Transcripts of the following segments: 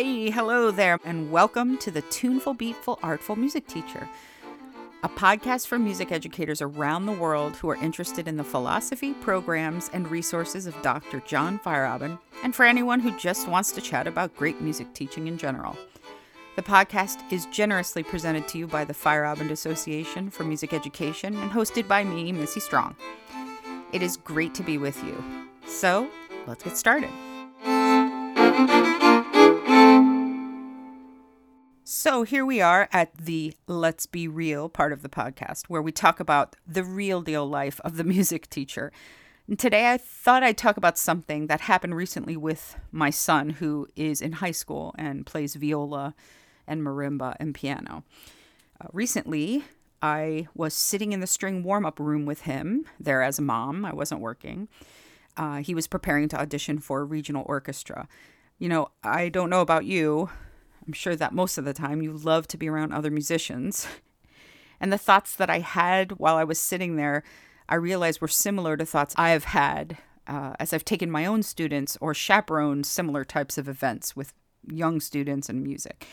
Hey, hello there, and welcome to the Tuneful, Beatful, Artful Music Teacher, a podcast for music educators around the world who are interested in the philosophy, programs, and resources of Dr. John Feierabend, and for anyone who just wants to chat about great music teaching in general. The podcast is generously presented to you by the Feierabend Association for Music Education and hosted by me, Missy Strong. It is great to be with you. So, let's get started. So here we are at the Let's Be Real part of the podcast, where we talk about the real deal life of the music teacher. And today I thought I'd talk about something that happened recently with my son, who is in high school and plays viola and marimba and piano. Uh, recently, I was sitting in the string warm up room with him there as a mom. I wasn't working. Uh, he was preparing to audition for a regional orchestra. You know, I don't know about you, I'm sure that most of the time you love to be around other musicians. And the thoughts that I had while I was sitting there, I realized were similar to thoughts I have had uh, as I've taken my own students or chaperoned similar types of events with young students and music.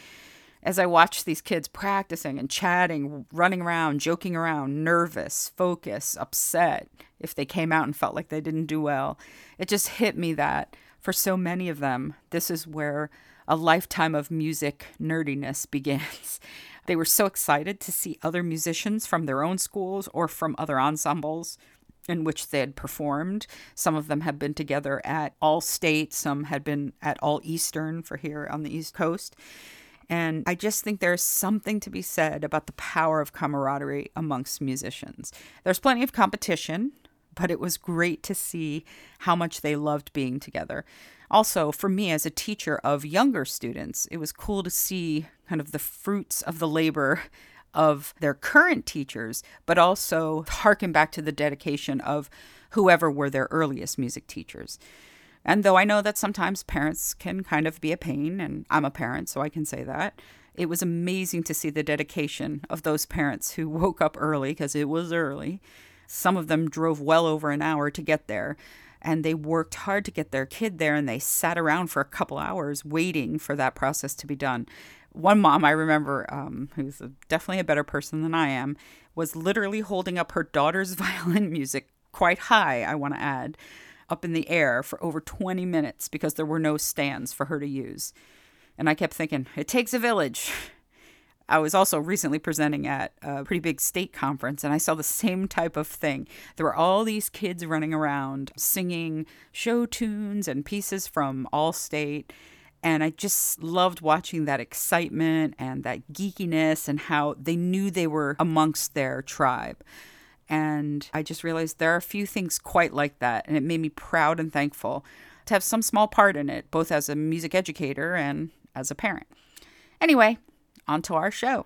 As I watched these kids practicing and chatting, running around, joking around, nervous, focused, upset if they came out and felt like they didn't do well, it just hit me that for so many of them, this is where a lifetime of music nerdiness begins. They were so excited to see other musicians from their own schools or from other ensembles in which they had performed. Some of them had been together at All State, some had been at All Eastern for here on the East Coast. And I just think there's something to be said about the power of camaraderie amongst musicians. There's plenty of competition, but it was great to see how much they loved being together also for me as a teacher of younger students, it was cool to see kind of the fruits of the labor of their current teachers, but also harken back to the dedication of whoever were their earliest music teachers. And though I know that sometimes parents can kind of be a pain, and I'm a parent, so I can say that, it was amazing to see the dedication of those parents who woke up early because it was early. Some of them drove well over an hour to get there and they worked hard to get their kid there and they sat around for a couple hours waiting for that process to be done. One mom I remember, um, who's definitely a better person than I am, was literally holding up her daughter's violin music quite high, I want to add, up in the air for over 20 minutes because there were no stands for her to use. And I kept thinking, it takes a village. I was also recently presenting at a pretty big state conference and I saw the same type of thing. There were all these kids running around singing show tunes and pieces from all state. And I just loved watching that excitement and that geekiness and how they knew they were amongst their tribe. And I just realized there are a few things quite like that. And it made me proud and thankful to have some small part in it, both as a music educator and as a parent. Anyway, onto our show.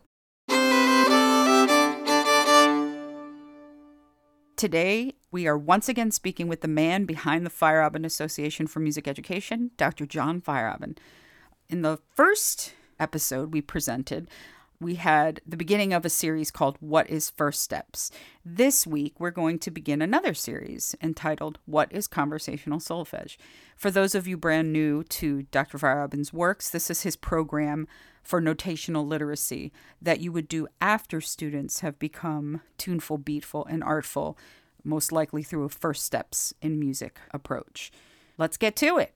Today, we are once again speaking with the man behind the Feierabend Association for Music Education, Dr. John Feierabend. In the first episode we presented, we had the beginning of a series called What is First Steps. This week, we're going to begin another series entitled What is Conversational Solfege. For those of you brand new to Dr. Feierabend's works, this is his program for notational literacy that you would do after students have become tuneful, beatful, and artful, most likely through a first steps in music approach. Let's get to it.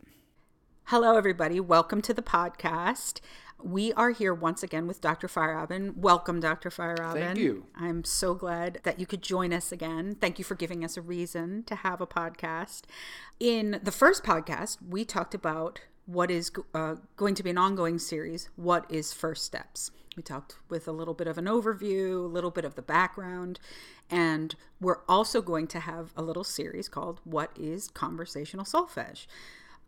Hello, everybody. Welcome to the podcast. We are here once again with Dr. Feierabend. Welcome, Dr. Feierabend. Thank you. I'm so glad that you could join us again. Thank you for giving us a reason to have a podcast. In the first podcast, we talked about what is uh, going to be an ongoing series what is first steps we talked with a little bit of an overview a little bit of the background and we're also going to have a little series called what is conversational solfege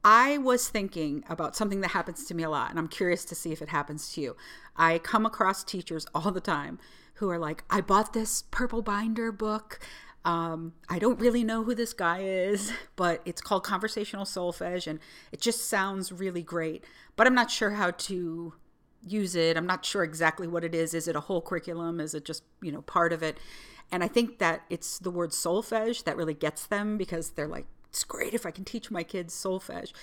I was thinking about something that happens to me a lot, and I'm curious to see if it happens to you. I come across teachers all the time who are like, I bought this purple binder book. Um, I don't really know who this guy is, but it's called Conversational Solfege, and it just sounds really great. But I'm not sure how to use it. I'm not sure exactly what it is. Is it a whole curriculum? Is it just you know part of it? And I think that it's the word solfege that really gets them because they're like, it's great if I can teach my kids solfege.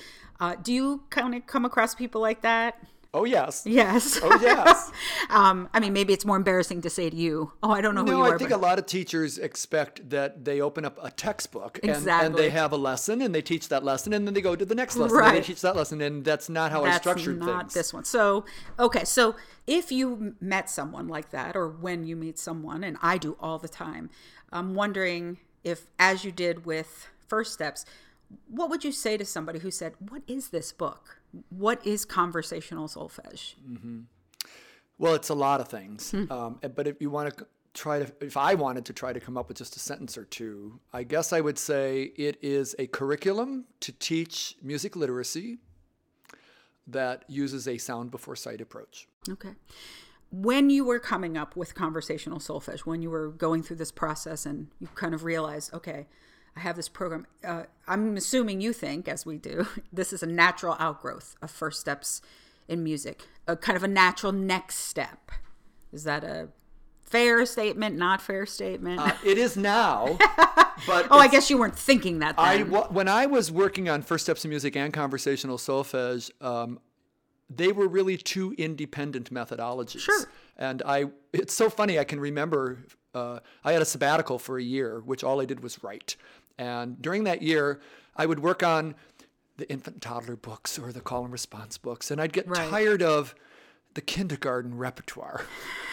Uh, do you kind of come across people like that? Oh yes. Yes. Oh yes. um, I mean, maybe it's more embarrassing to say to you, "Oh, I don't know who No, you I are." think but- a lot of teachers expect that they open up a textbook and, and they have a lesson and they teach that lesson and then they go to the next lesson and they teach that lesson and that's not how I That's structured not things. this one. So, okay, so if you met someone like that, or when you meet someone, and I do all the time, I'm wondering if, as you did with First Steps, what would you say to somebody who said, "What is this book? What is conversational solfege?" Well, it's a lot of things. Hmm. Um, but if you want to try to, if I wanted to try to come up with just a sentence or two, I guess I would say it is a curriculum to teach music literacy that uses a sound before sight approach. Okay. When you were coming up with conversational solfege, when you were going through this process and you kind of realized, okay, I have this program, uh, I'm assuming you think, as we do, this is a natural outgrowth of first steps in music, a kind of a natural next step. Is that a fair statement, not fair statement? Uh, it is now, but oh, I guess you weren't thinking that then. I wa- when I was working on First Steps in Music and Conversational Solfege, um, they were really two independent methodologies. Sure. And I, it's so funny. I can remember uh, I had a sabbatical for a year, which all I did was write. And during that year, I would work on the infant toddler books or the call and response books, and I'd get Right. tired of the kindergarten repertoire.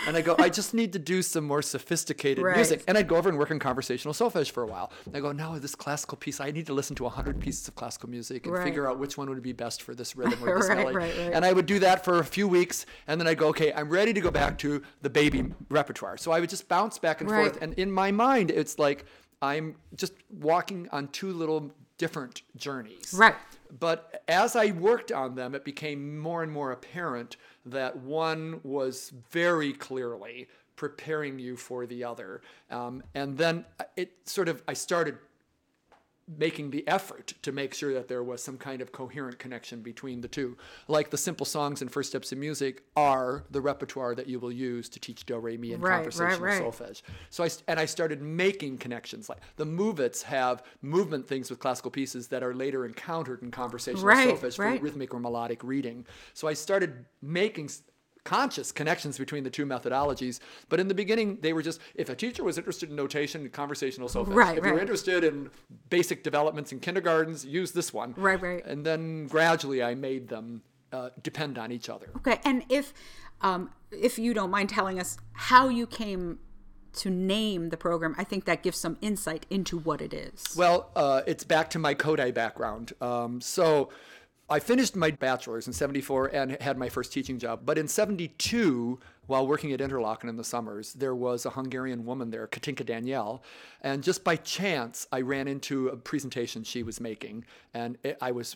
And I go, I just need to do some more sophisticated Right. music. And I'd go over and work on conversational solfege for a while. And I go, now this classical piece, I need to listen to 100 pieces of classical music and Right. figure out which one would be best for this rhythm or this Right, melody. And I would do that for a few weeks. And then I'd go, okay, I'm ready to go back to the baby repertoire. So I would just bounce back and forth. And in my mind, it's like I'm just walking on two little different journeys. Right. But as I worked on them, it became more and more apparent that one was very clearly preparing you for the other. Um, and then it sort of, I started making the effort to make sure that there was some kind of coherent connection between the two. Like the simple songs and first steps in music are the repertoire that you will use to teach do re mi and Right, right, conversational right. solfege. So I and I started making connections. Like the Move Its have movement things with classical pieces that are later encountered in conversational Right, solfege for rhythmic or melodic reading. So I started making conscious connections between the two methodologies. But in the beginning, they were just if a teacher was interested in notation, and conversational solfege. Right, if you're interested in basic developments in kindergartens, use this one. Right, right. And then gradually, I made them uh, depend on each other. Okay, and if um, if you don't mind telling us how you came to name the program, I think that gives some insight into what it is. Well, uh, it's back to my Kodály background. Um, so I finished my bachelor's in 74 and had my first teaching job. But in 72, while working at Interlochen in the summers, there was a Hungarian woman there, Katinka Daniel. And just by chance, I ran into a presentation she was making. And I was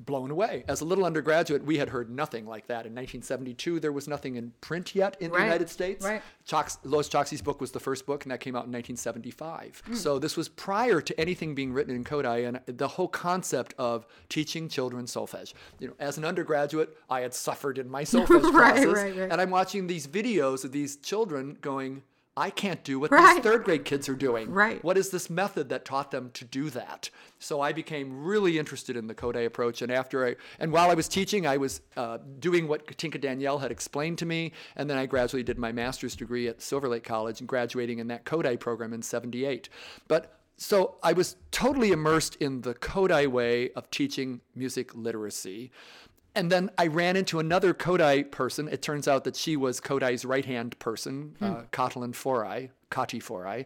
blown away. As a little undergraduate, we had heard nothing like that. In 1972, there was nothing in print yet in Right, the United States. right. Chox, Lois Choksy's book was the first book, and that came out in 1975. Hmm. So this was prior to anything being written in Kodály, and the whole concept of teaching children solfege. You know, as an undergraduate, I had suffered in my solfege Right, classes, right. and I'm watching these videos of these children going. I can't do what Right. these third grade kids are doing. Right. What is this method that taught them to do that? So I became really interested in the Kodály approach. And after I, and while I was teaching, I was uh, doing what Katinka Daniel had explained to me. And then I gradually did my master's degree at Silver Lake College and graduating in that Kodály program in 78. But so I was totally immersed in the Kodály way of teaching music literacy. And then I ran into another Kodály person. It turns out that she was Kodály's right hand person, uh, Katalin Forrai, Kati Forrai.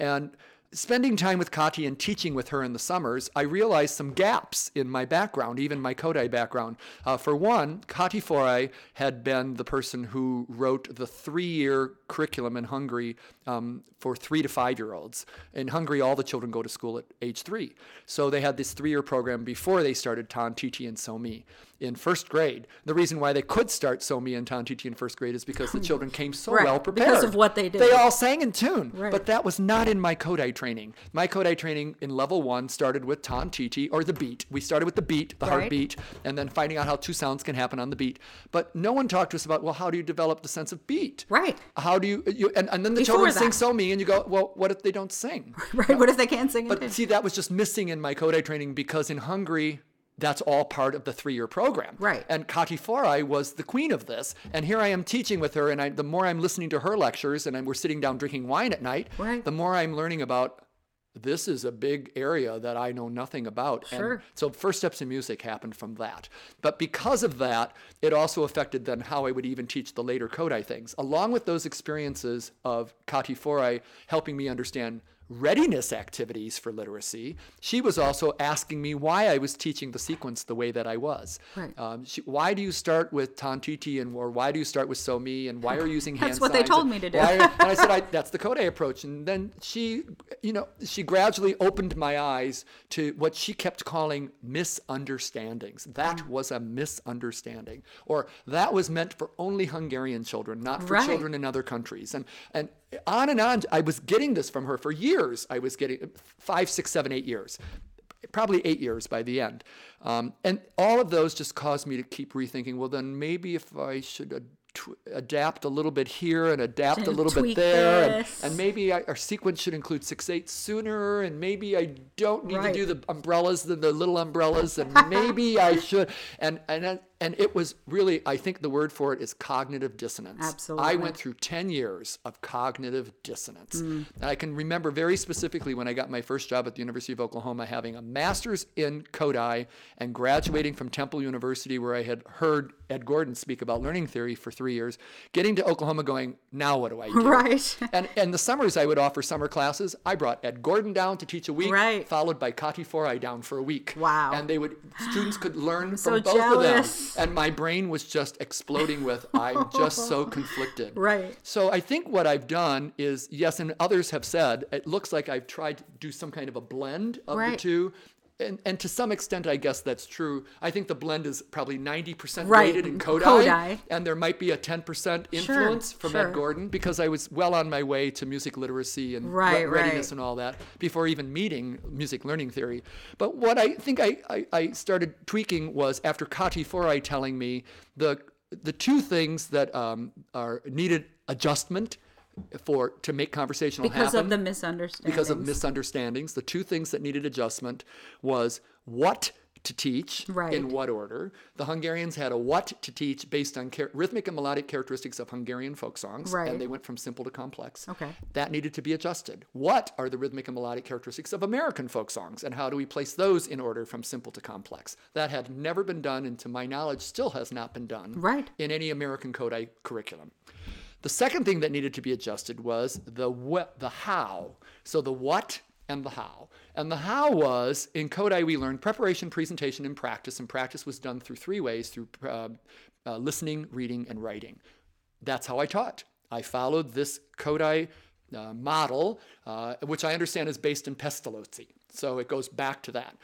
And spending time with Kati and teaching with her in the summers, I realized some gaps in my background, even my Kodály background. Uh, for one, Kati Forrai had been the person who wrote the three year curriculum in Hungary um, for three to five year olds. In Hungary, all the children go to school at age three. So they had this three year program before they started Tan Titi and Somi in first grade. The reason why they could start Somi and Tan Titi in first grade is because the children came so Right, well prepared. because of what they did. They all sang in tune. Right. But that was not in my Kodály training. My Kodály training in level one started with Tan Titi or the beat. We started with the beat, the Right. heartbeat, and then finding out how two sounds can happen on the beat. But no one talked to us about, well, how do you develop the sense of beat? Right. How do you, you and, and then the Before children sing that. so me, and you go, well, what if they don't sing? right? What if they can't sing But see, that was just missing in my Kodály training because in Hungary, that's all part of the three-year program. Right. And Kati Forrai was the queen of this. And here I am teaching with her, and I, the more I'm listening to her lectures, and I'm, we're sitting down drinking wine at night, Right. the more I'm learning about this is a big area that I know nothing about. Sure. And so first steps in music happened from that. But because of that, it also affected then how I would even teach the later Kodály things. Along with those experiences of Kati Forrai helping me understand readiness activities for literacy, she was also asking me why I was teaching the sequence the way that I was. Right. Um, she, why do you start with Tantiti and or why do you start with So Mi and why are you using hand That's what they told and me to do. and I said, I, that's the Kodály approach. And then she, you know, she gradually opened my eyes to what she kept calling misunderstandings. That Mm. was a misunderstanding. Or that was meant for only Hungarian children, not for Right. children in other countries. And, and on and on, I was getting this from her for years. I was getting five, six, seven, eight years probably eight years by the end. Um, and all of those just caused me to keep rethinking well, then maybe if I should ad- adapt a little bit here and adapt a little bit there, and, and maybe I, our sequence should include six eight sooner, and maybe I don't need Right. to do the umbrellas, the, the little umbrellas, and maybe I should. And and and it was really, I think the word for it is cognitive dissonance. Absolutely. I went through 10 years of cognitive dissonance. Mm. And I can remember very specifically when I got my first job at the University of Oklahoma having a master's in Kodály and graduating from Temple University, where I had heard Ed Gordon speak about learning theory for three years, getting to Oklahoma going, now what do I do? Right. And and the summers I would offer summer classes. I brought Ed Gordon down to teach a week, Right. followed by Kati Forrai down for a week. Wow. And they would students could learn so from both jealous. of them. And my brain was just exploding with I'm just so conflicted. Right. So I think what I've done is yes, and others have said it looks like I've tried to do some kind of a blend of the Right. two. And, and to some extent, I guess that's true. I think the blend is probably 90% Right, weighted in Kodály, Kodály. and there might be a 10% influence from sure. Ed Gordon because I was well on my way to music literacy and Right, re- readiness right. and all that before even meeting music learning theory. But what I think I, I, I started tweaking was after Kati Forrai telling me the the two things that um, are needed adjustment for to make conversational because happen Because of the misunderstandings. because of misunderstandings. The two things that needed adjustment was what to teach Right. in what order. The Hungarians had a what to teach based on char- rhythmic and melodic characteristics of Hungarian folk songs, Right. and they went from simple to complex. Okay. That needed to be adjusted. What are the rhythmic and melodic characteristics of American folk songs, and how do we place those in order from simple to complex? That had never been done, and to my knowledge, still has not been done Right. in any American Kodály curriculum. The second thing that needed to be adjusted was the what, the how. So the what and the how. And the how was in Kodály we learned preparation, presentation, and practice. And practice was done through three ways: through uh, uh, listening, reading, and writing. That's how I taught. I followed this Kodály uh, model, uh, which I understand is based in Pestalozzi. So it goes back to that.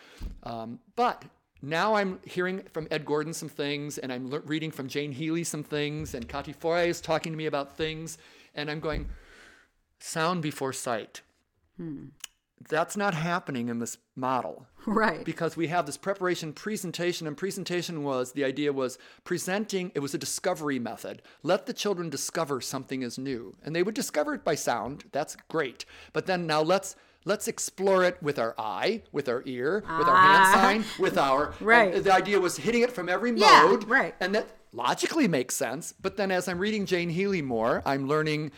Um, but now I'm hearing from Ed Gordon some things, and I'm le- reading from Jane Healy some things, and Kati Forrai is talking to me about things, and I'm going, sound before sight. Hmm. That's not happening in this model. Right. because we have this preparation presentation and presentation was the idea was presenting it was a discovery method. Let the children discover something is new. And they would discover it by sound that's great. But then now let's let's explore it with our eye with our ear with our hand Ah. sign with our and Right. the idea was hitting it from every Yeah, mode right. and that logically makes sense but then as i'm reading jane healy more i'm learning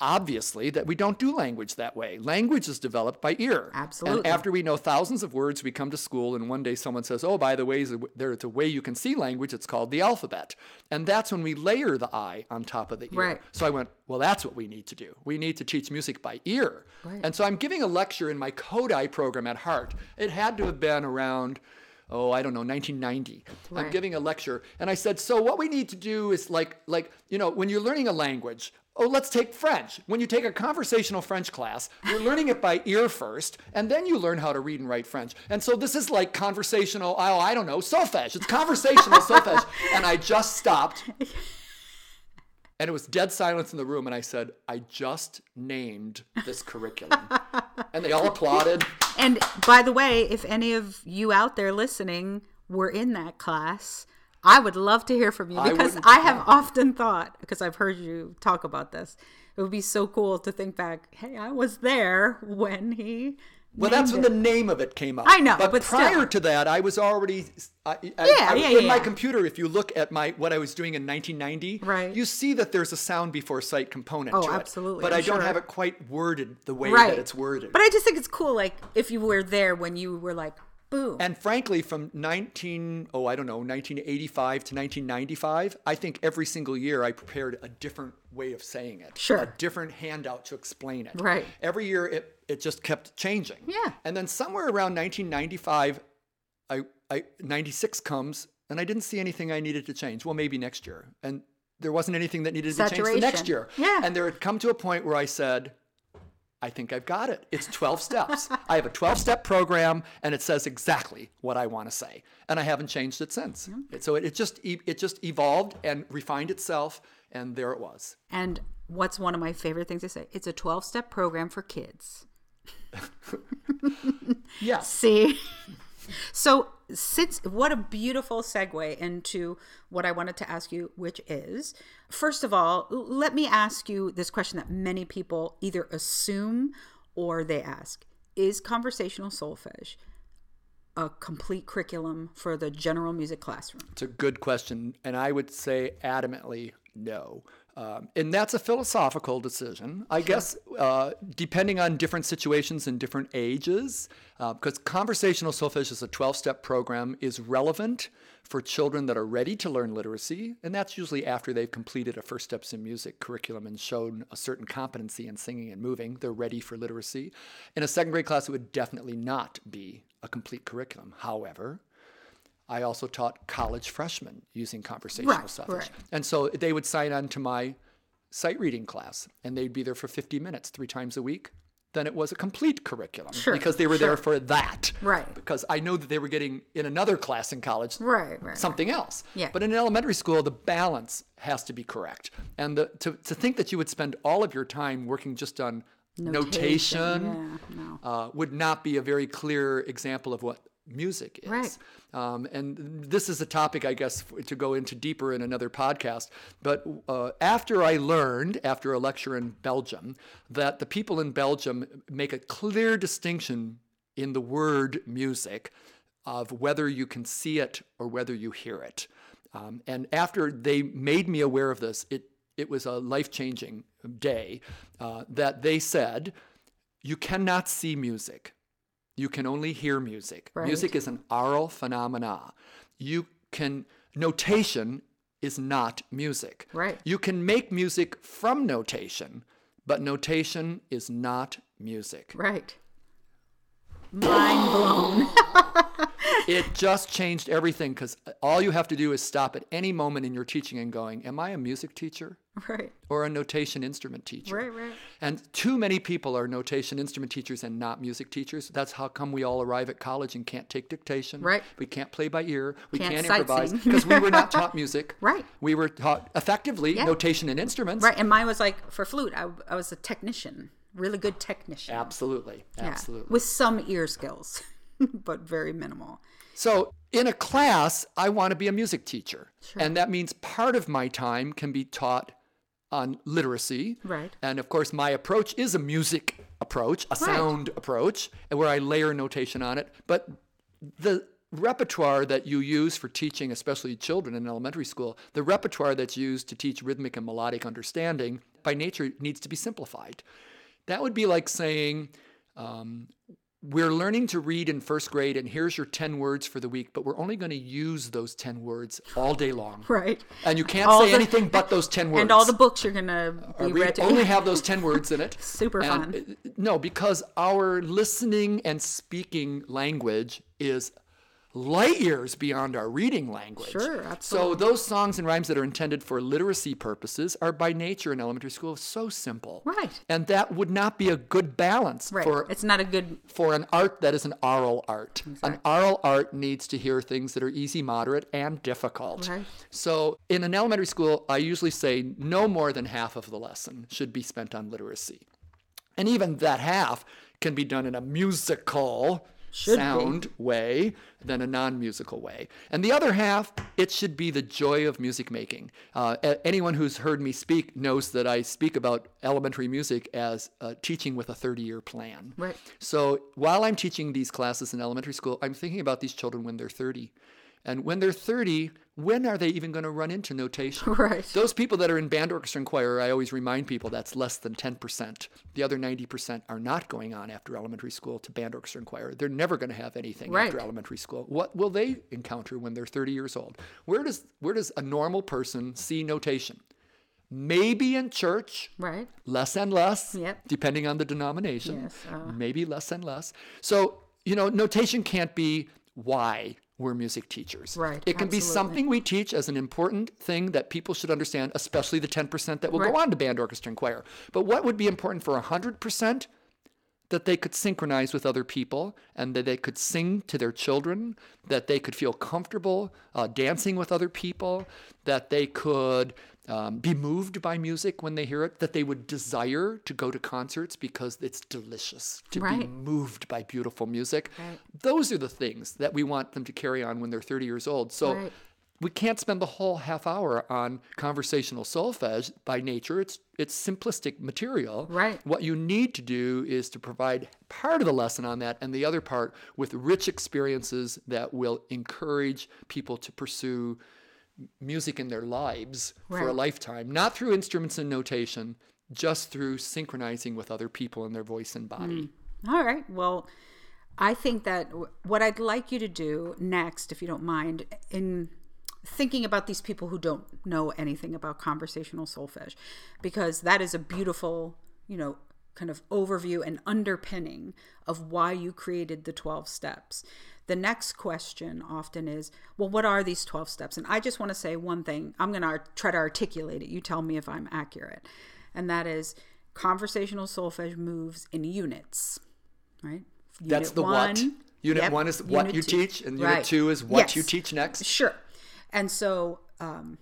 obviously that we don't do language that way language is developed by ear Absolutely. and after we know thousands of words, we come to school, and one day someone says, "Oh, by the way, there's a way you can see language. It's called the alphabet." And that's when we layer the I on top of the ear. Right. So I went, "Well, that's what we need to do. We need to teach music by ear." Right. And so I'm giving a lecture in my Kodály program at Hartt. It had to have been around. Oh, I don't know, 1990. right. eye'm giving a lecture, and I said, "So what we need to do is like, like you know, when you're learning a language, Oh, let's take French. When you take a conversational French class, you're learning it by ear first, and then you learn how to read and write French. And so this is like conversational, oh, I don't know, solfege. It's conversational solfege. And I just stopped. And it was dead silence in the room. And I said, I just named this curriculum. and they all applauded. And by the way, if any of you out there listening were in that class, I would love to hear from you because wouldn't- I, have often thought, because I've heard you talk about this, it would be so cool to think back, hey, I was there when he Well, that's when named the name of it came up. I know, but, but prior still. to that, I was already. I, I, Yeah, I- yeah, in yeah, my computer, if you look at my what I was doing in 1990, Right. you see that there's a sound before sight component Oh, to it. absolutely, But I'm I don't sure. have it quite worded the way right. that it's worded. But I just think it's cool. Like if you were there when you were like, boom. And frankly, from 19, oh, I don't know, 1985 to 1995, I think every single year I prepared a different way of saying it. Sure. A different handout to explain it. Right. Every year it, it just kept changing. Yeah. And then somewhere around 1995, I, I, 96 comes and I didn't see anything I needed to change. Well, maybe next year. And there wasn't anything that needed to change the next Saturation. year. Yeah. And there had come to a point where I said, I think I've got it. It's 12 steps. I have a 12 step program and it says exactly what I want to say. And I haven't changed it since. Mm-hmm. So it, it just it just evolved and refined itself and there it was. and what's one of my favorite things to say? It's a 12 step program for kids. Yes. See? so, since what a beautiful segue into what I wanted to ask you, which is first of all, let me ask you this question that many people either assume or they ask Is conversational solfege a complete curriculum for the general music classroom? It's a good question, and I would say adamantly no. Um, and that's a philosophical decision, I guess, uh, depending on different situations and different ages. Because conversational solfege as a 12 step program is relevant for children that are ready to learn literacy, and that's usually after they've completed a First Steps in Music curriculum and shown a certain competency in singing and moving. They're ready for literacy. In a second grade class, it would definitely not be a complete curriculum. However, I also taught college freshmen using conversational Right, right. And so they would sign on to my sight reading class and they'd be there for 50 minutes three times a week. Then it was a complete curriculum Sure, because they were sure. there for that. Right. Because I know that they were getting in another class in college Right, right. something else. Yeah. But in elementary school, the balance has to be correct. And the, to, to think that you would spend all of your time working just on notation, Yeah, no. uh, would not be a very clear example of what music is. Right. Um, and this is a topic, I guess, to go into deeper in another podcast. But uh, after I learned, after a lecture in Belgium, that the people in Belgium make a clear distinction in the word music of whether you can see it or whether you hear it. Um, and after they made me aware of this, it, it was a life changing day uh, that they said, You cannot see music. You can only hear music. Right. Music is an aural phenomena. You can notation is not music. Right. You can make music from notation, but notation is not music. Right. Mind blown. It just changed everything because all you have to do is stop at any moment in your teaching and going, Am I a music teacher right. or a notation instrument teacher? Right, right. And too many people are notation instrument teachers and not music teachers. That's how come we all arrive at college and can't take dictation. Right. We can't play by ear. We Can't can't, improvise because we were not taught music. Right. We were taught effectively Yeah. notation and instruments. Right. And mine was like for flute, I, I was a technician, really good technician. Absolutely. Yeah. Absolutely. With some ear skills, but very minimal. So in a class, I want to be a music teacher. And that means part of my time can be taught on literacy. Right. And of course, my approach is a music approach, a sound approach, and where I layer notation on it. But the repertoire that you use for teaching, especially children in elementary school, the repertoire that's used to teach rhythmic and melodic understanding by nature needs to be simplified. That would be like saying, um, we're learning to read in first grade, and here's your 10 words for the week, but we're only going to use those 10 words all day long. Right. And you can't All say the- anything but those 10 words. And all the books you're going to Uh, be read- read to. only have those 10 words in it. Super And, fun. uh, No, because our listening and speaking language is light years beyond our reading language. Sure, absolutely. So those songs and rhymes that are intended for literacy purposes are by nature in elementary school so simple. Right. And that would not be a good balance right. for it's not a good. for an art that is an oral art. Exactly. An oral art needs to hear things that are easy, moderate, and difficult. Right. So in an elementary school, I usually say no more than half of the lesson should be spent on literacy. And even that half can be done in a musical Should be. sound way than a non-musical way. And the other half, it should be the joy of music making. Uh, anyone who's heard me speak knows that I speak about elementary music as uh, teaching with a 30-year plan. Right. So while I'm teaching these classes in elementary school, I'm thinking about these children when they're 30. And when they're 30, when are they even going to run into notation? Right. Those people that are in band, orchestra, and choir, I always remind people that's less than 10%. The other 90% are not going on after elementary school to band, orchestra, and choir. They're never going to have anything Right. after elementary school. What will they encounter when they're 30 years old? Where does where does a normal person see notation? Maybe in church, Right. less and less, Yep. depending on the denomination. Yes, uh. Maybe less and less. So, you know, notation can't be why we're music teachers. Right, It can be something we teach as an important thing that people should understand, especially the 10% that will Right. go on to band, orchestra, and choir. But what would be important for 100%? that they could synchronize with other people and that they could sing to their children, that they could feel comfortable uh, dancing with other people, that they could um, be moved by music when they hear it, that they would desire to go to concerts because it's delicious to be moved by beautiful music. Right. Those are the things that we want them to carry on when they're 30 years old. So Right. we can't spend the whole half hour on conversational solfege by nature. It's it's simplistic material. Right. What you need to do is to provide part of the lesson on that and the other part with rich experiences that will encourage people to pursue music in their lives for a lifetime, not through instruments and notation, just through synchronizing with other people in their voice and body. Hmm. All right. Well, I think that w- what I'd like you to do next, if you don't mind, in thinking about these people who don't know anything about conversational solfege, because that is a beautiful, you know, kind of overview and underpinning of why you created the 12 steps. The next question often is, well, what are these 12 steps? And I just want to say one thing. I'm going to try to articulate it. You tell me if I'm accurate. And that is conversational solfege moves in units, right? That's Unit the what. one- Unit Yep, one is what unit you two. teach, and unit Right. two is what you teach next. Sure. And so, um,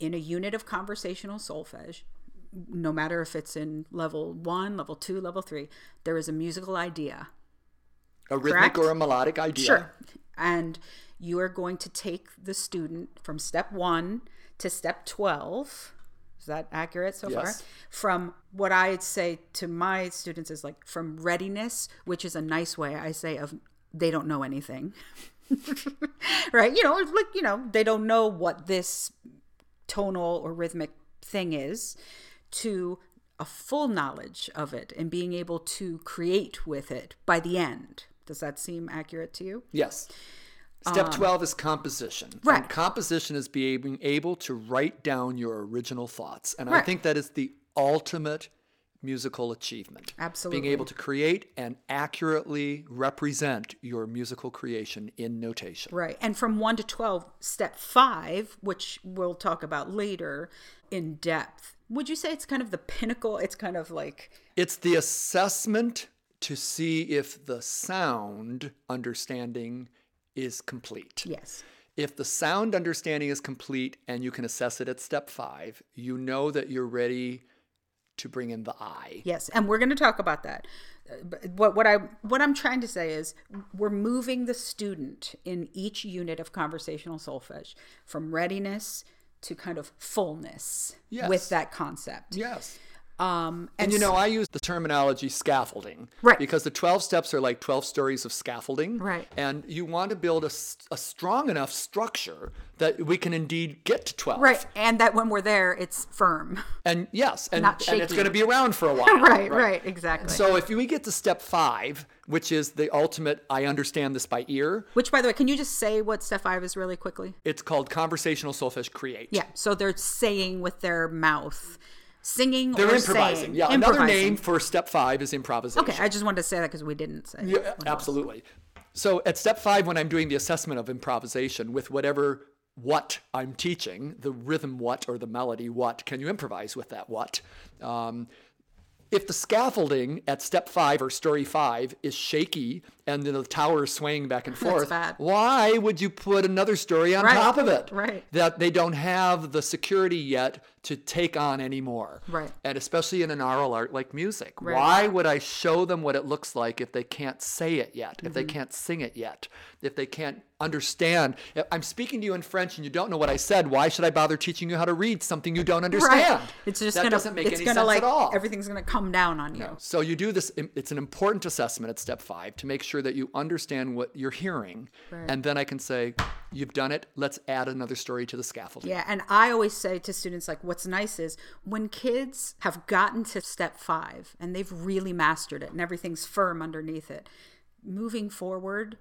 in a unit of conversational solfege, no matter if it's in level one, level two, level three, there is a musical idea. A rhythmic Correct? or a melodic idea. Sure. And you are going to take the student from step one to step 12. Is that accurate so far? Yes. From what I'd say to my students is like from readiness, which is a nice way I say of they don't know anything. right? You know, it's like, you know, they don't know what this tonal or rhythmic thing is to a full knowledge of it and being able to create with it by the end. Does that seem accurate to you? Yes. Step 12 is composition. Um, right. And composition is being able to write down your original thoughts. And I think that is the ultimate musical achievement. Absolutely. Being able to create and accurately represent your musical creation in notation. Right. And from 1 to 12, step 5, which we'll talk about later in depth. Would you say it's kind of the pinnacle? It's kind of like It's the assessment to see if the sound understanding is complete. yes. If the sound understanding is complete and you can assess it at step five, you know that you're ready to bring in the eye. Yes, and we're going to talk about that. Uh, but What what I what I'm trying to say is we're moving the student in each unit of conversational solfege from readiness to kind of fullness Yes. with that concept. Yes. Um, And and, you know, I use the terminology scaffolding. Right. Because the 12 steps are like 12 stories of scaffolding. Right. And you want to build a strong enough structure that we can indeed get to 12. right, and that when we're there, it's firm. And yes, and, and it's going to be around for a while. right, right, exactly. So if we get to step five, which is the ultimate, I understand this by ear, Which, by the way, can you just say what step five is really quickly? it's called conversational solfege create. Yeah, so they're saying with their mouth, singing They're or improvising. saying. Yeah, another name for step five is improvisation. Okay, I just wanted to say that because we didn't say. it. Yeah, absolutely. So at step five, when I'm doing the assessment of improvisation with whatever what I'm teaching, the rhythm what or the melody what, can you improvise with that what? Um, if the scaffolding at step five or story five is shaky and then the tower is swaying back and forth, why would you put another story on Right, top of it? right. That they don't have the security yet to take on anymore. Right. And especially in an oral art like music. Right. Why would I show them what it looks like if they can't say it yet, if they Mm-hmm. can't sing it yet, if they can't understand? If I'm speaking to you in French and you don't know what I said, why should I bother teaching you how to read something you don't understand? Right. It's just that gonna doesn't make it's any gonna sense like at all. everything's gonna come down on you. So you do this. It's an important assessment at step five to make sure that you understand what you're hearing, Right. and then I can say, "You've done it. Let's add another story to the scaffolding." Yeah, and I always say to students like what's nice is when kids have gotten to step 5 and they've really mastered it and everything's firm underneath it, moving forward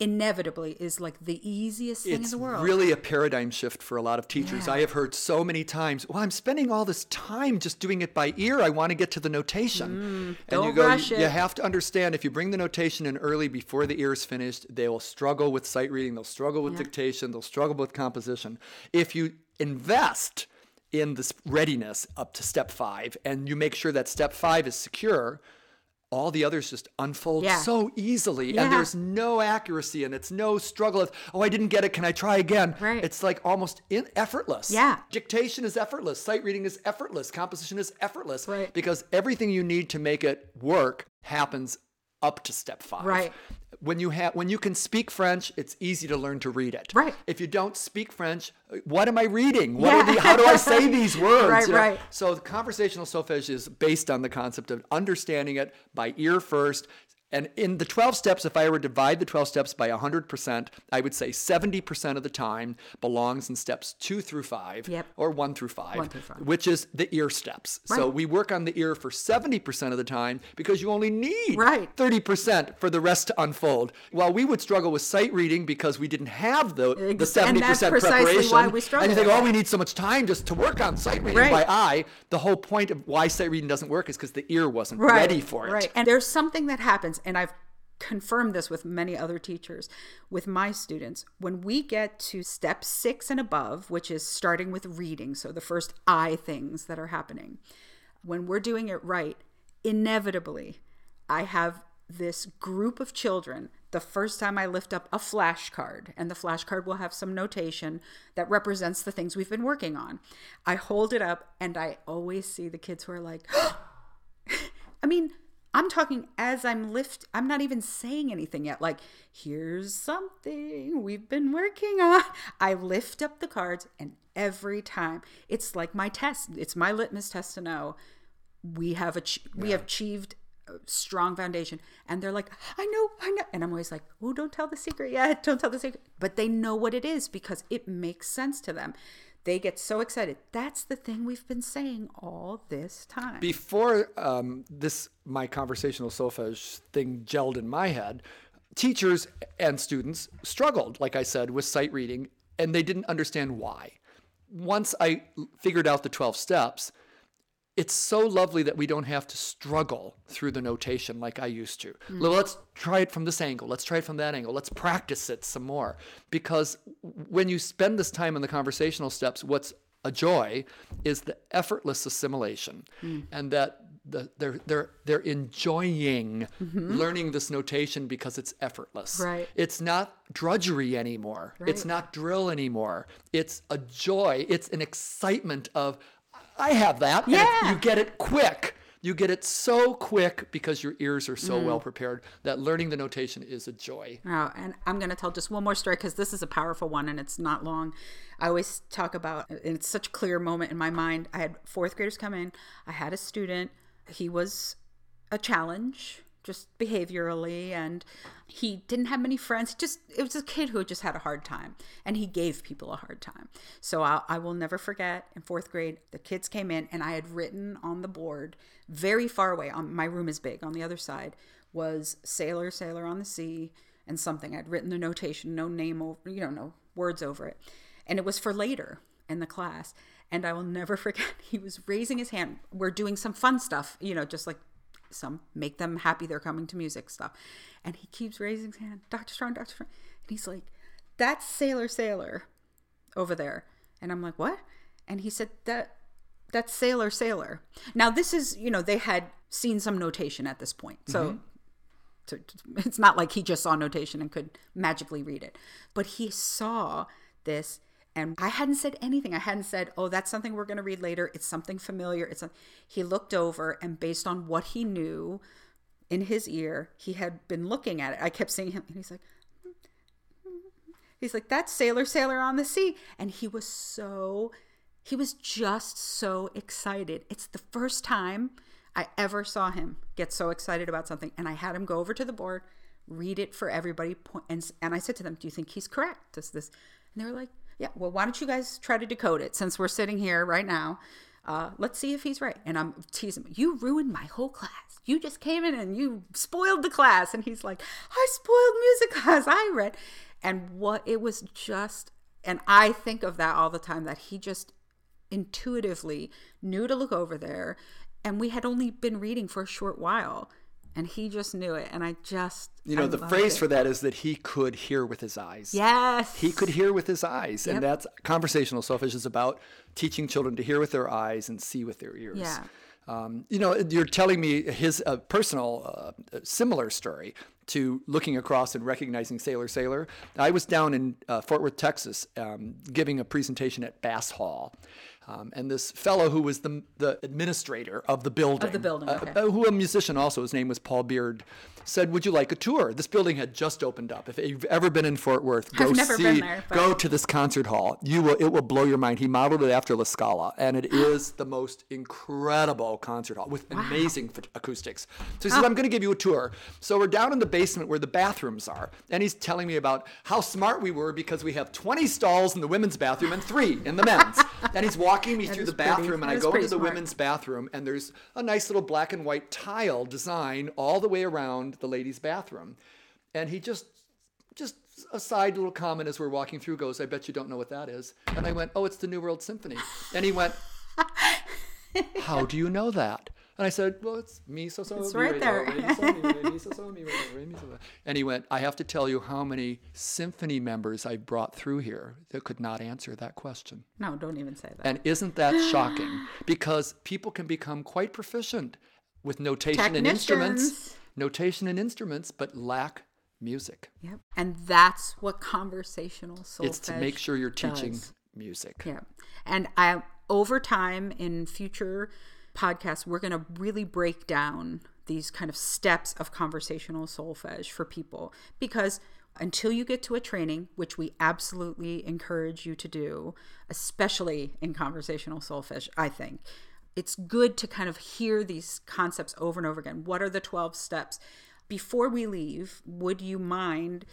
inevitably is like the easiest thing It's in the world. It's really a paradigm shift for a lot of teachers. Yeah. I have heard so many times, "Well, I'm spending all this time just doing it by ear. I want to get to the notation." and you Mm, go, rush you, have to understand if you bring the notation in early before the ear is finished, they will struggle with sight reading, they'll struggle with dictation, they'll struggle with composition. If you invest in this readiness up to step five and you make sure that step five is secure, all the others just unfold Yeah. so easily Yeah. and there's no accuracy and it's no struggle of oh i didn't get it can i try again Right. it's like almost in, effortless Yeah. dictation is effortless sight reading is effortless composition is effortless Right. because everything you need to make it work happens up to step five Right. When you have when you can speak french it's easy to learn to read it Right. if you don't speak french what am i reading what are Yeah. the, how do i say these words Right, you know? right. so the conversational solfege is based on the concept of understanding it by ear first. And in the 12 steps, if I were to divide the 12 steps by 100%, I would say 70% of the time belongs in steps two through five Yep. or one through five, One through five. which is the ear steps. So we work on the ear for 70% of the time because you only need Right. 30% for the rest to unfold. While we would struggle with sight reading because we didn't have the, the 70% and that's precisely preparation. why we And you think, oh, we need so much time just to work on sight reading Right. by eye. The whole point of why sight reading doesn't work is because the ear wasn't ready for it. Right. And there's something that happens, and I've confirmed this with many other teachers, with my students. When we get to step six and above, which is starting with reading, so the first I things that are happening, when we're doing it right, inevitably, I have this group of children. The first time I lift up a flashcard, and the flashcard will have some notation that represents the things we've been working on. I hold it up, and I always see the kids who are like, I mean, I'm talking as I'm lift. I'm not even saying anything yet. Like, here's something we've been working on. I lift up the cards, and every time it's like my test. It's my litmus test to know we have ach- we have achieved a strong foundation. And they're like, I know, I know. And I'm always like, oh, don't tell the secret yet. Don't tell the secret. But they know what it is because it makes sense to them. They get so excited. That's the thing we've been saying all this time. Before um, this, my conversational solfege thing gelled in my head, teachers and students struggled, like I said, with sight reading, and they didn't understand why. Once I figured out the 12 steps, it's so lovely that we don't have to struggle through the notation like I used to. Hmm. Well, Let's try it from this angle. Let's try it from that angle. Let's practice it some more. Because when you spend this time in the conversational steps, what's a joy is the effortless assimilation hmm. and that the, they're, they're, they're enjoying mm-hmm. learning this notation because it's effortless. Right. It's not drudgery anymore. Right. It's not drill anymore. It's a joy. It's an excitement of, I have that. Yeah. you get it quick. You get it so quick because your ears are Mm. so well prepared that learning the notation is a joy. Oh, and I'm going to tell just one more story because this is a powerful one and it's not long. I always talk about, and it's such a clear moment in my mind. I had fourth graders come in. I had a student. He was a challenge, just behaviorally, and he didn't have many friends. Just it was a kid who just had a hard time, and he gave people a hard time. So I, I will never forget. In fourth grade, the kids came in, and I had written on the board, very far away. On my room is big. On the other side was "Sailor, Sailor on the Sea," and something. I'd written the notation, no name over, you know, no words over it, and it was for later in the class. And I will never forget. He was raising his hand. We're doing some fun stuff, you know, just like some make them happy they're coming to music stuff. And he keeps raising his hand, Dr. Strong, Dr. Strong. And he's like, That's Sailor Sailor over there. And I'm like, What? And he said, That that's Sailor Sailor. Now this is, you know, they had seen some notation at this point. So mm-hmm. to, it's not like he just saw notation and could magically read it, but he saw this. And I hadn't said anything. I hadn't said, "Oh, that's something we're going to read later. It's something familiar." It's a, he looked over and based on what he knew in his ear, he had been looking at it. I kept seeing him and he's like He's like, "That's Sailor Sailor on the Sea." And he was so he was just so excited. It's the first time I ever saw him get so excited about something. And I had him go over to the board, read it for everybody. And, and I said to them, Do you think he's correct? Does this? And they were like, Yeah, well, why don't you guys try to decode it since we're sitting here right now? Uh, let's see if he's right. And I'm teasing him, You ruined my whole class. You just came in and you spoiled the class. And he's like, I spoiled music class. I read. And what it was just, and I think of that all the time that he just intuitively knew to look over there and we had only been reading for a short while and he just knew it and i just you know I the phrase it. for that is that he could hear with his eyes yes he could hear with his eyes Yep. and that's conversational solfege is about teaching children to hear with their eyes and see with their ears Yeah. um, you know you're telling me his uh, personal uh, similar story to looking across and recognizing sailor sailor i was down in uh, fort worth texas um, giving a presentation at bass hall um, and this fellow who was the, the administrator of the building, Of the building, uh, okay. uh, who a musician also, his name was Paul Beard, said, "Would you like a tour?" This building had just opened up. If you've ever been in Fort Worth, go I've never see, been there, but- go to this concert hall. You will, it will blow your mind. He modeled it after La Scala, and it is the most incredible concert hall with amazing f- acoustics. So he said, "I'm going to give you a tour." So we're down in the basement where the bathrooms are, and he's telling me about how smart we were because we have 20 stalls in the women's bathroom and three in the men's. and he's walking me through the pretty- bathroom, and that I go into the smart. women's bathroom, and there's a nice little black and white tile design all the way around the ladies' bathroom. And he just, just a side little comment as we're walking through goes, I bet you don't know what that is. And I went, Oh, it's the New World Symphony. And he went, How do you know that? And I said, Well, it's me, so, so, It's right there. re, mi, so, mi, re, mi, so, so, mi, re, do, re, mi, so, so. And he went, I have to tell you how many symphony members I brought through here that could not answer that question. no don't even say that And isn't that shocking? Because people can become quite proficient with notation and instruments, notation and instruments, but lack music. yep and that's what conversational solfege It's to make sure you're teaching does. music. Yeah. And I over time in future podcasts, we're gonna really break down these kind of steps of conversational solfege for people because until you get to a training, which we absolutely encourage you to do, especially in conversational solfege, I think, it's good to kind of hear these concepts over and over again. What are the 12 steps? Before we leave, would you mind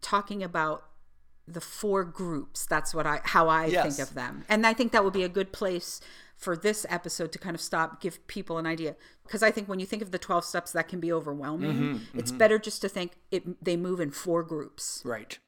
talking about the four groups that's what i how i Yes. think of them and i think that would be a good place for this episode to kind of stop give people an idea because i think when you think of the 12 steps that can be overwhelming Mm-hmm, it's better just to think it they move in four groups Right.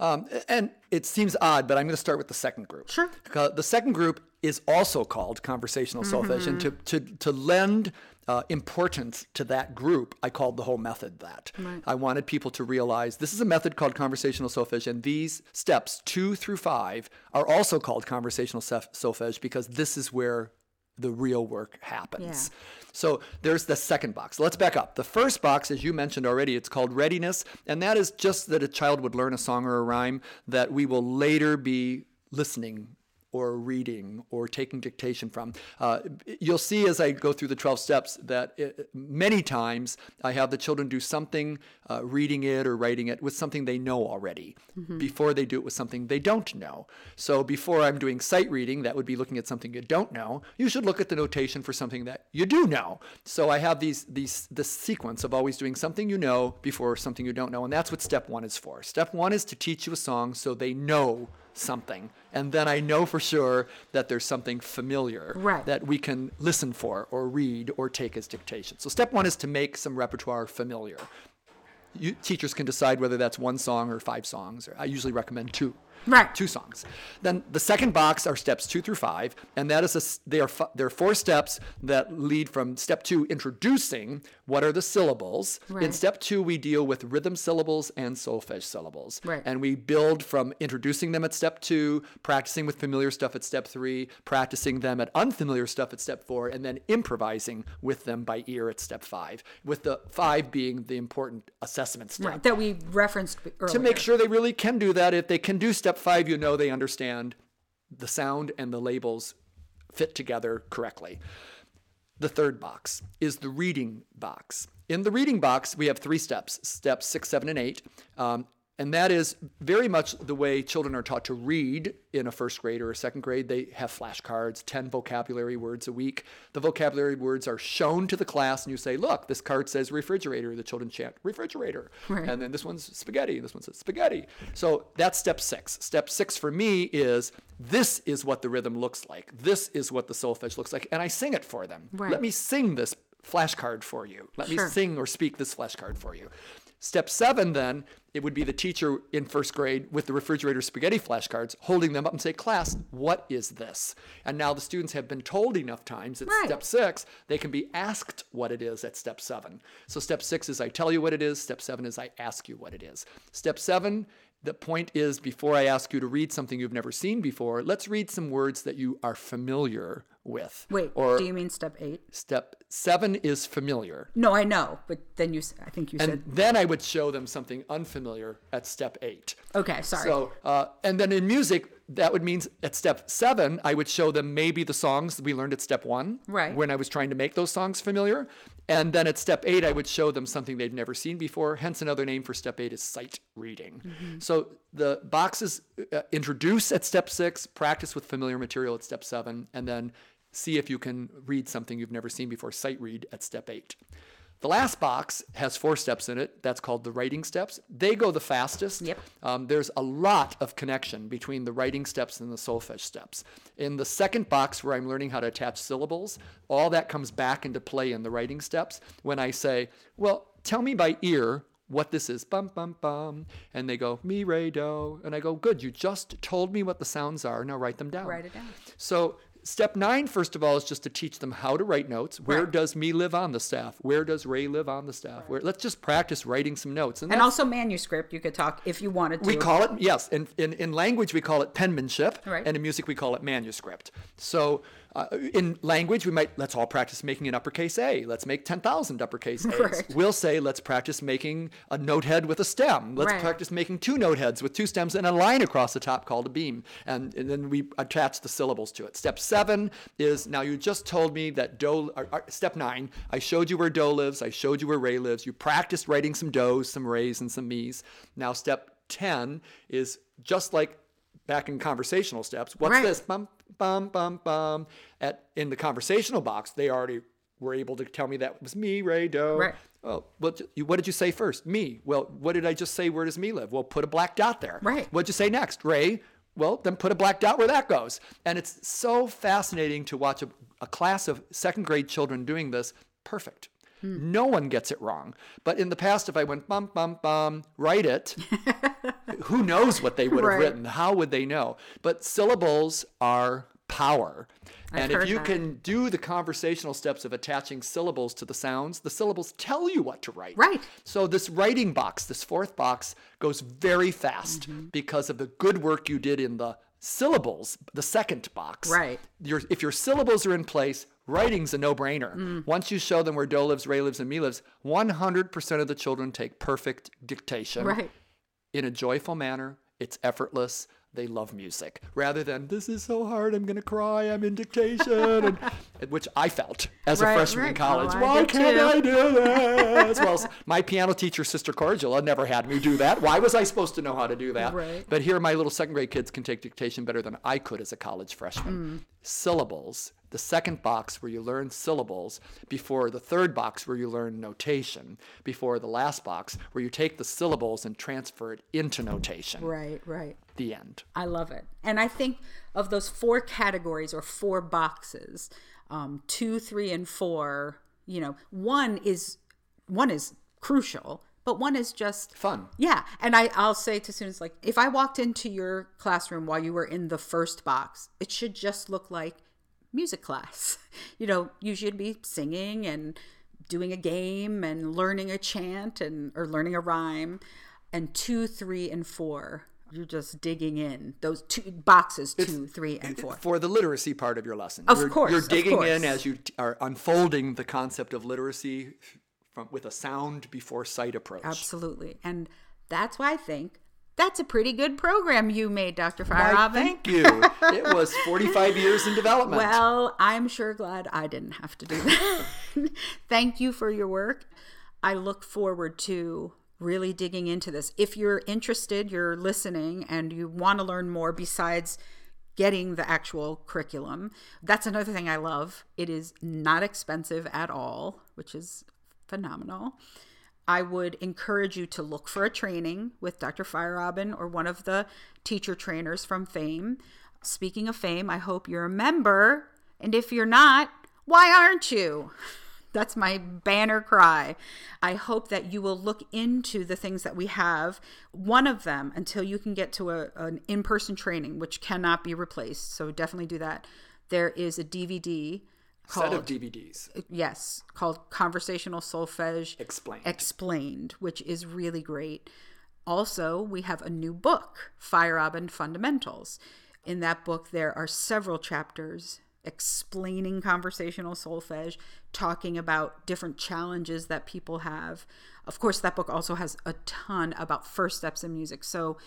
Um, and it seems odd, but I'm going to start with the second group. Sure. The second group is also called conversational solfege. And to, to, to lend uh, importance to that group, I called the whole method that. I wanted people to realize this is a method called conversational solfege, and these steps, two through five, are also called conversational solfege because this is where the real work happens. So there's the second box. Let's back up. The first box, as you mentioned already, it's called readiness, and that is just that a child would learn a song or a rhyme that we will later be listening or reading or taking dictation from. Uh, you'll see as I go through the 12 steps that it, many times I have the children do something, uh, reading it or writing it, with something they know already before they do it with something they don't know. So before I'm doing sight reading, that would be looking at something you don't know. You should look at the notation for something that you do know. So I have these these this sequence of always doing something you know before something you don't know, and that's what step one is for. Step one is to teach you a song so they know something. And then I know for sure that there's something familiar Right. that we can listen for or read or take as dictation. So step one is to make some repertoire familiar. You, teachers can decide whether that's one song or five songs. Or I usually recommend two. Right. Two songs. Then the second box are steps two through five, and that is a they are there are four steps that lead from step two, introducing what are the syllables. In step two, we deal with rhythm syllables and solfege syllables, Right. and we build from introducing them at step two, practicing with familiar stuff at step three, practicing them at unfamiliar stuff at step four, and then improvising with them by ear at step five. With the five being the important assessment step Right. That we referenced earlier. to make sure they really can do that. If they can do step five, you know they understand the sound and the labels fit together correctly. The third box is the reading box. In the reading box, we have three steps steps six, seven, and eight. Um, and that is very much the way children are taught to read in a first grade or a second grade. They have flashcards, 10 vocabulary words a week. The vocabulary words are shown to the class, and you say, Look, this card says refrigerator. The children chant refrigerator. Right. And then this one's spaghetti. And this one says spaghetti. So that's step six. Step six for me is this is what the rhythm looks like. This is what the solfege looks like. And I sing it for them. Right. Let me sing this flashcard for you. Let Sure. me sing or speak this flashcard for you. Step seven, then, it would be the teacher in first grade with the refrigerator spaghetti flashcards holding them up and say, Class, what is this? And now the students have been told enough times at Right. step six, they can be asked what it is at step seven. So step six is I tell you what it is. Step seven is I ask you what it is. Step seven, the point is before I ask you to read something you've never seen before, let's read some words that you are familiar with. Wait, Or do you mean step eight? step seven is familiar. No, I know, but then you, I think you And said. then I would show them something unfamiliar at step eight. Okay, sorry. So, uh, and then in music, that would mean at step seven, I would show them maybe the songs that we learned at step one, Right. When I was trying to make those songs familiar, and then at step eight, I would show them something they'd never seen before. Hence, another name for step eight is sight reading. Mm-hmm. So the boxes uh, introduce at step six, practice with familiar material at step seven, and then see if you can read something you've never seen before. Sight read at step eight. The last box has four steps in it. That's called the writing steps. They go the fastest. Yep. Um, there's a lot of connection between the writing steps and the solfege steps. In the second box, where I'm learning how to attach syllables, all that comes back into play in the writing steps. When I say, well, tell me by ear what this is, bum, bum, bum. And they go, mi, re, do. And I go, good, you just told me what the sounds are. Now write them down. Write it down. So step nine, first of all, is just to teach them how to write notes. Where Right. does me live on the staff? Where does Ray live on the staff? Where, let's just practice writing some notes. and that's- also manuscript, you could talk if you wanted to. we call it yes. In, in in language we call it penmanship, Right. and in music we call it manuscript. So uh, in language we might let's all practice making an uppercase A. Let's make ten thousand uppercase A's. Right. We'll say let's practice making a note head with a stem. Let's Right. practice making two note heads with two stems and a line across the top called a beam, and, and then we attach the syllables to it. Step seven is now you just told me that do. Or, or, step nine, I showed you where do lives. I showed you where Ray lives. You practiced writing some do's, some rays, and some me's. Now step 10 is just like back in conversational steps. What's Right. this? Bum, bum, bum, bum. At, in the conversational box, they already were able to tell me that was me, Ray Doe. Right. Well, what, what did you say first? Me. Well, what did I just say? Where does me live? Well, put a black dot there. Right. What'd you say next? Ray. Well, then put a black dot where that goes. And it's so fascinating to watch a, a class of second grade children doing this perfect. Hmm. No one gets it wrong. But in the past, if I went bum, bum, bum, write it, who knows what they would have Right. written? How would they know? But syllables are power. and if you that. can do the conversational steps of attaching syllables to the sounds, the syllables tell you what to write. Right. So this writing box, this fourth box, goes very fast Mm-hmm. because of the good work you did in the syllables, the second box. Right. Your, if your syllables are in place, writing's a no-brainer. Mm. Once you show them where Do lives, Ray lives, and Me lives, 100% of the children take perfect dictation Right. in a joyful manner. It's effortless. They love music rather than this is so hard. I'm gonna cry. I'm in dictation, and, which I felt as Right, a freshman in college. Oh, Why can't too. I do this? well, my piano teacher, Sister Cordula, never had me do that. Why was I supposed to know how to do that? Right. But here, my little second grade kids can take dictation better than I could as a college freshman. Syllables, the second box where you learn syllables, before the third box where you learn notation, before the last box where you take the syllables and transfer it into notation. Right, right. The end. I love it. And I think of those four categories or four boxes, um, two, three, and four, you know, one is one is crucial, but one is just Fun. Yeah, and I I'll say to students like if I walked into your classroom while you were in the first box, it should just look like music class. You know, you should be singing and doing a game and learning a chant and or learning a rhyme. And two, three, and four, you're just digging in those two boxes, two, three, and four. For the literacy part of your lesson. Of you're, course, You're digging in as you are unfolding the concept of literacy from, with a sound before sight approach. Absolutely. And that's why I think that's a pretty good program you made, Dr. Why, Feierabend. thank you. it was 45 years in development. Well, I'm sure glad I didn't have to do that. Thank you for your work. I look forward to really digging into this. If you're interested, you're listening, and you want to learn more besides getting the actual curriculum, that's another thing I love. It is not expensive at all, which is phenomenal. I would encourage you to look for a training with Dr. Feierabend or one of the teacher trainers from FAME. Speaking of FAME, I hope you're a member. And if you're not, why aren't you? That's my banner cry. I hope that you will look into the things that we have. One of them, until you can get to a, an in person training, which cannot be replaced. So definitely do that. There is a DVD Set called of DVDs. yes, called Conversational Solfege Explained. Explained, which is really great. Also, we have a new book, Fire Feierabend Fundamentals. In that book, there are several chapters explaining conversational solfege, talking about different challenges that people have. Of course, that book also has a ton about first steps in music. So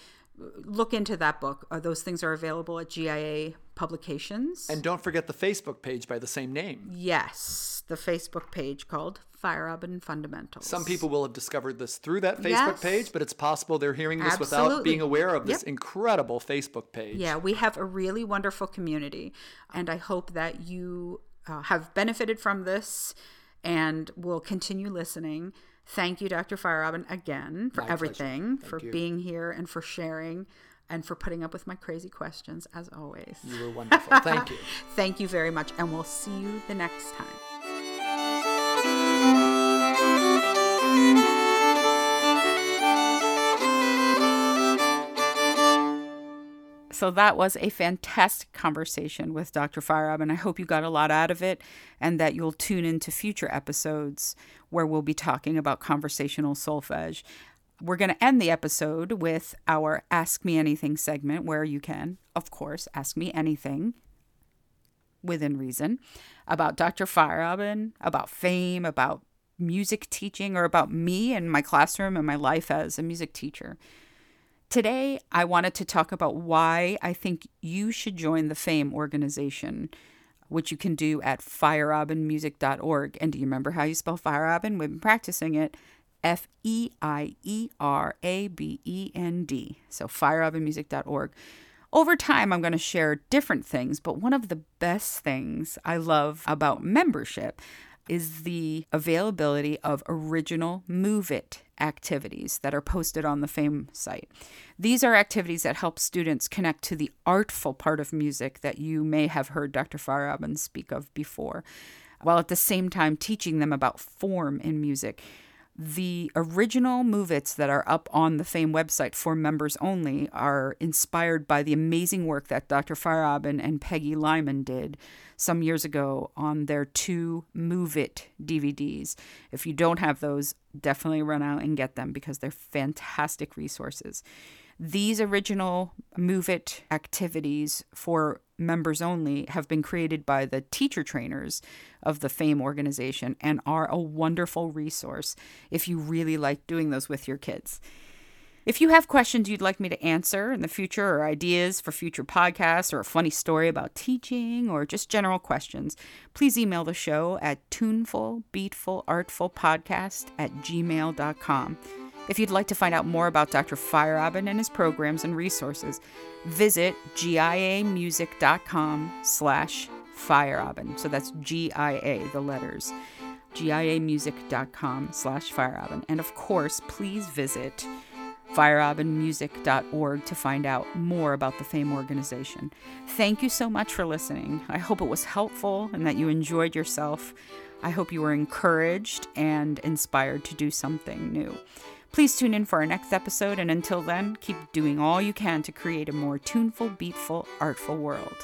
look into that book. Uh, those things are available at GIA Publications. And don't forget the Facebook page by the same name. Yes, the Facebook page called Feierabend Fundamentals. Some people will have discovered this through that Facebook Yes. page, but it's possible they're hearing this without being aware of this Yep. incredible Facebook page. Yeah, we have a really wonderful community, and I hope that you uh, have benefited from this and will continue listening. Thank you, Dr. Feierabend, again for My everything, for you. being here, and for sharing, and for putting up with my crazy questions as always. You were wonderful. Thank you. Thank you very much, and we'll see you the next time. So that was a fantastic conversation with Dr. Feierabend. I hope you got a lot out of it and that you'll tune into future episodes where we'll be talking about conversational solfege. We're going to end the episode with our Ask Me Anything segment where you can, of course, ask me anything within reason about Dr. Feierabend, about fame, about music teaching, or about me and my classroom and my life as a music teacher. Today, I wanted to talk about why I think you should join the FAME organization, which you can do at feierabendmusic.org. And do you remember how you spell Feierabend? We've been practicing it. F E I E R A B E N D. So feierabendmusic.org. Over time, I'm going to share different things, but one of the best things I love about membership is the availability of original Move It activities that are posted on the FAME site. These are activities that help students connect to the artful part of music that you may have heard Dr. Feierabend speak of before, while at the same time teaching them about form in music. The original Move Its that are up on the FAME website for members only are inspired by the amazing work that Dr. Feierabend and Peggy Lyman did some years ago on their two Move It DVDs. If you don't have those, definitely run out and get them because they're fantastic resources. These original Move It activities for members only have been created by the teacher trainers of the FAME organization and are a wonderful resource if you really like doing those with your kids. If you have questions you'd like me to answer in the future, or ideas for future podcasts, or a funny story about teaching, or just general questions, please email the show at tuneful, beatful, artful podcast at gmail.com. If you'd like to find out more about Dr. Feierabend and his programs and resources, visit giamusic.com slash Feierabend. So that's G-I-A, the letters. giamusic.com slash Feierabend. And of course, please visit feierabendmusic.org to find out more about the FAME organization. Thank you so much for listening. I hope it was helpful and that you enjoyed yourself. I hope you were encouraged and inspired to do something new. Please tune in for our next episode, and until then, keep doing all you can to create a more tuneful, beatful, artful world.